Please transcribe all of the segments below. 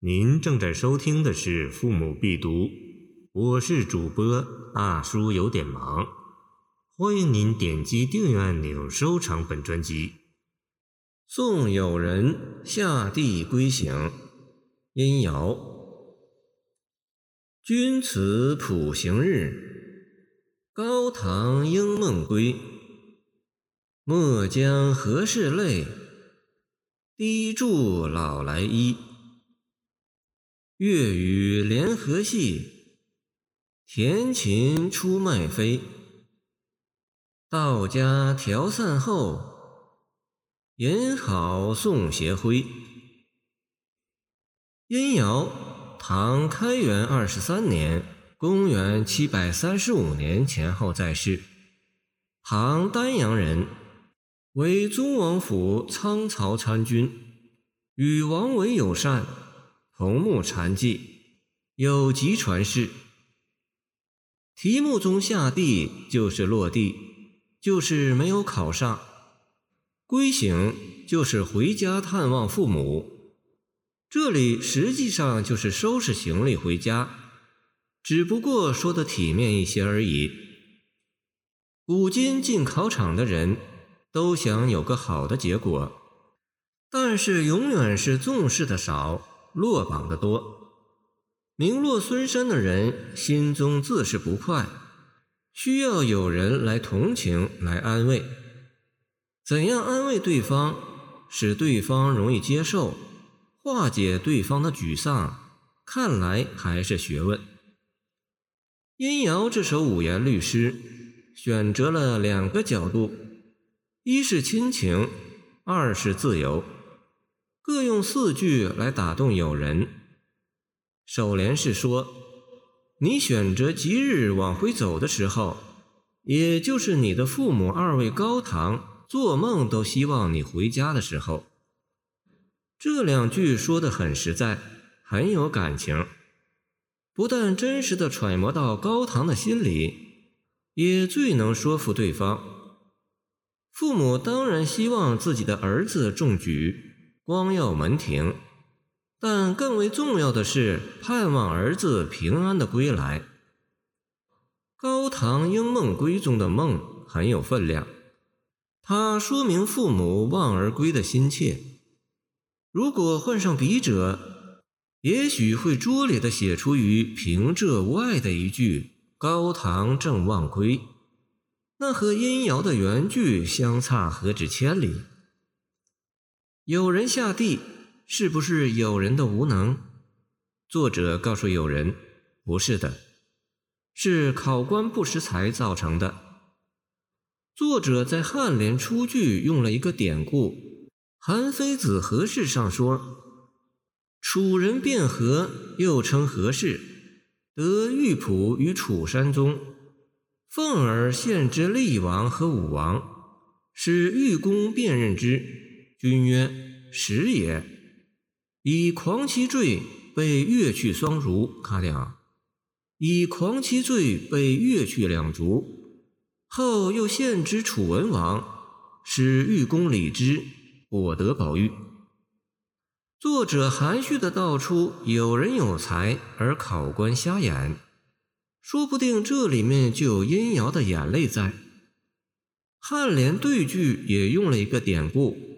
您正在收听的是《父母必读》，我是主播大叔，有点忙。欢迎您点击订阅按钮，收藏本专辑。送友人下地归行，殷尧。君此普行日，高堂应梦归。莫将何事泪，低柱老来衣。月与连河细，田禽出麦飞。道家调散后，引好送斜晖。殷尧，唐开元二十三年（公元七百三十五年）前后在世，唐丹阳人，为宗王府仓曹参军，与王维友善。桐木禅记有集传世，题目中下地就是落地，就是没有考上；归省就是回家探望父母。这里实际上就是收拾行李回家，只不过说的体面一些而已。古今进考场的人都想有个好的结果，但是永远是重视的少。落榜的多，名落孙山的人心中自是不快，需要有人来同情、来安慰。怎样安慰对方，使对方容易接受，化解对方的沮丧，看来还是学问。殷尧这首五言律诗，选择了两个角度：一是亲情，二是自由。各用四句来打动友人。首联是说：“你选择吉日往回走的时候，也就是你的父母二位高堂做梦都希望你回家的时候。”这两句说的很实在，很有感情，不但真实的揣摩到高堂的心里，也最能说服对方。父母当然希望自己的儿子中举。光耀门庭，但更为重要的是盼望儿子平安的归来。高堂应梦归中的梦很有分量，它说明父母望而归的心切。如果换上笔者，也许会拙劣的写出于平仄外的一句“高堂正望归”，那和殷尧的原句相差何止千里。有人下地，是不是有人的无能？作者告诉有人，不是的，是考官不识才造成的。作者在颔联出句用了一个典故，《韩非子·何氏》上说：“楚人卞和，又称何氏，得玉璞于楚山中，奉而献之厉王和武王，使玉公辨认之。”君曰：“实也。”以狂其罪，被越去双足。卡两，以狂其罪，被越去两足。后又献之楚文王，使玉公礼之，获得宝玉。作者含蓄的道出：有人有才，而考官瞎眼。说不定这里面就有殷尧的眼泪在。颔联对句也用了一个典故。《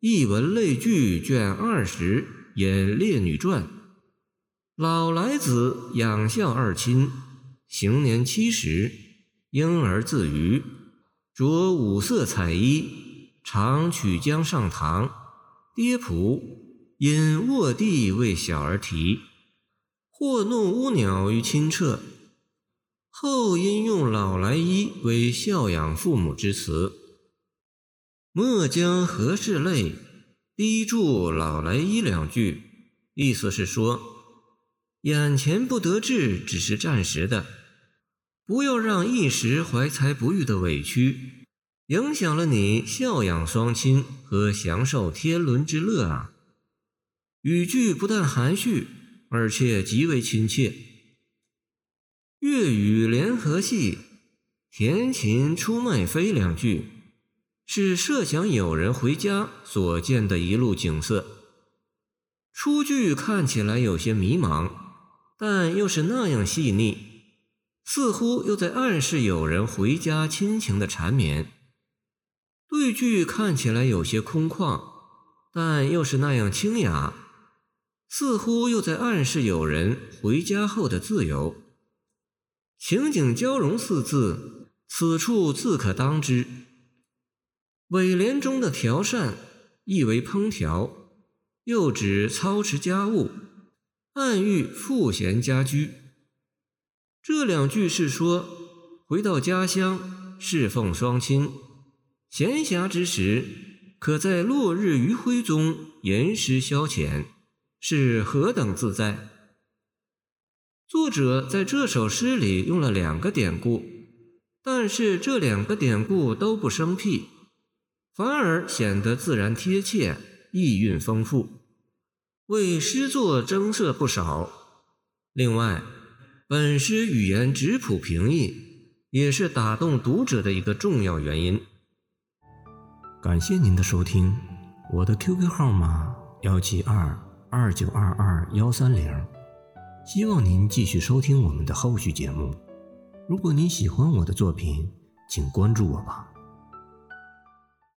艺文类聚》卷二十引《列女传》，老来子养孝二亲，行年七十，婴儿自娱，着五色彩衣，常曲江上堂，跌仆因卧地为小儿啼，或弄乌鸟于清澈。后因用老来衣为孝养父母之词。莫将何事泪，低住老来一两句，意思是说，眼前不得志只是暂时的，不要让一时怀才不遇的委屈，影响了你孝养双亲和享受天伦之乐啊！语句不但含蓄，而且极为亲切。粤语联合戏，田禽出卖飞两句。是设想有人回家所见的一路景色。出句看起来有些迷茫，但又是那样细腻，似乎又在暗示有人回家亲情的缠绵。对句看起来有些空旷，但又是那样清雅，似乎又在暗示有人回家后的自由。情景交融四字，此处自可当之。尾联中的调膳，意为烹调，又指操持家务，暗喻赋闲家居。这两句是说，回到家乡侍奉双亲。闲暇之时，可在落日余晖中吟诗消遣，是何等自在！作者在这首诗里用了两个典故，但是这两个典故都不生僻，反而显得自然贴切，意蕴丰富，为诗作增色不少。另外，本诗语言质朴平易，也是打动读者的一个重要原因。感谢您的收听，我的 QQ 号码幺七二二九二二幺三零，希望您继续收听我们的后续节目。如果您喜欢我的作品，请关注我吧。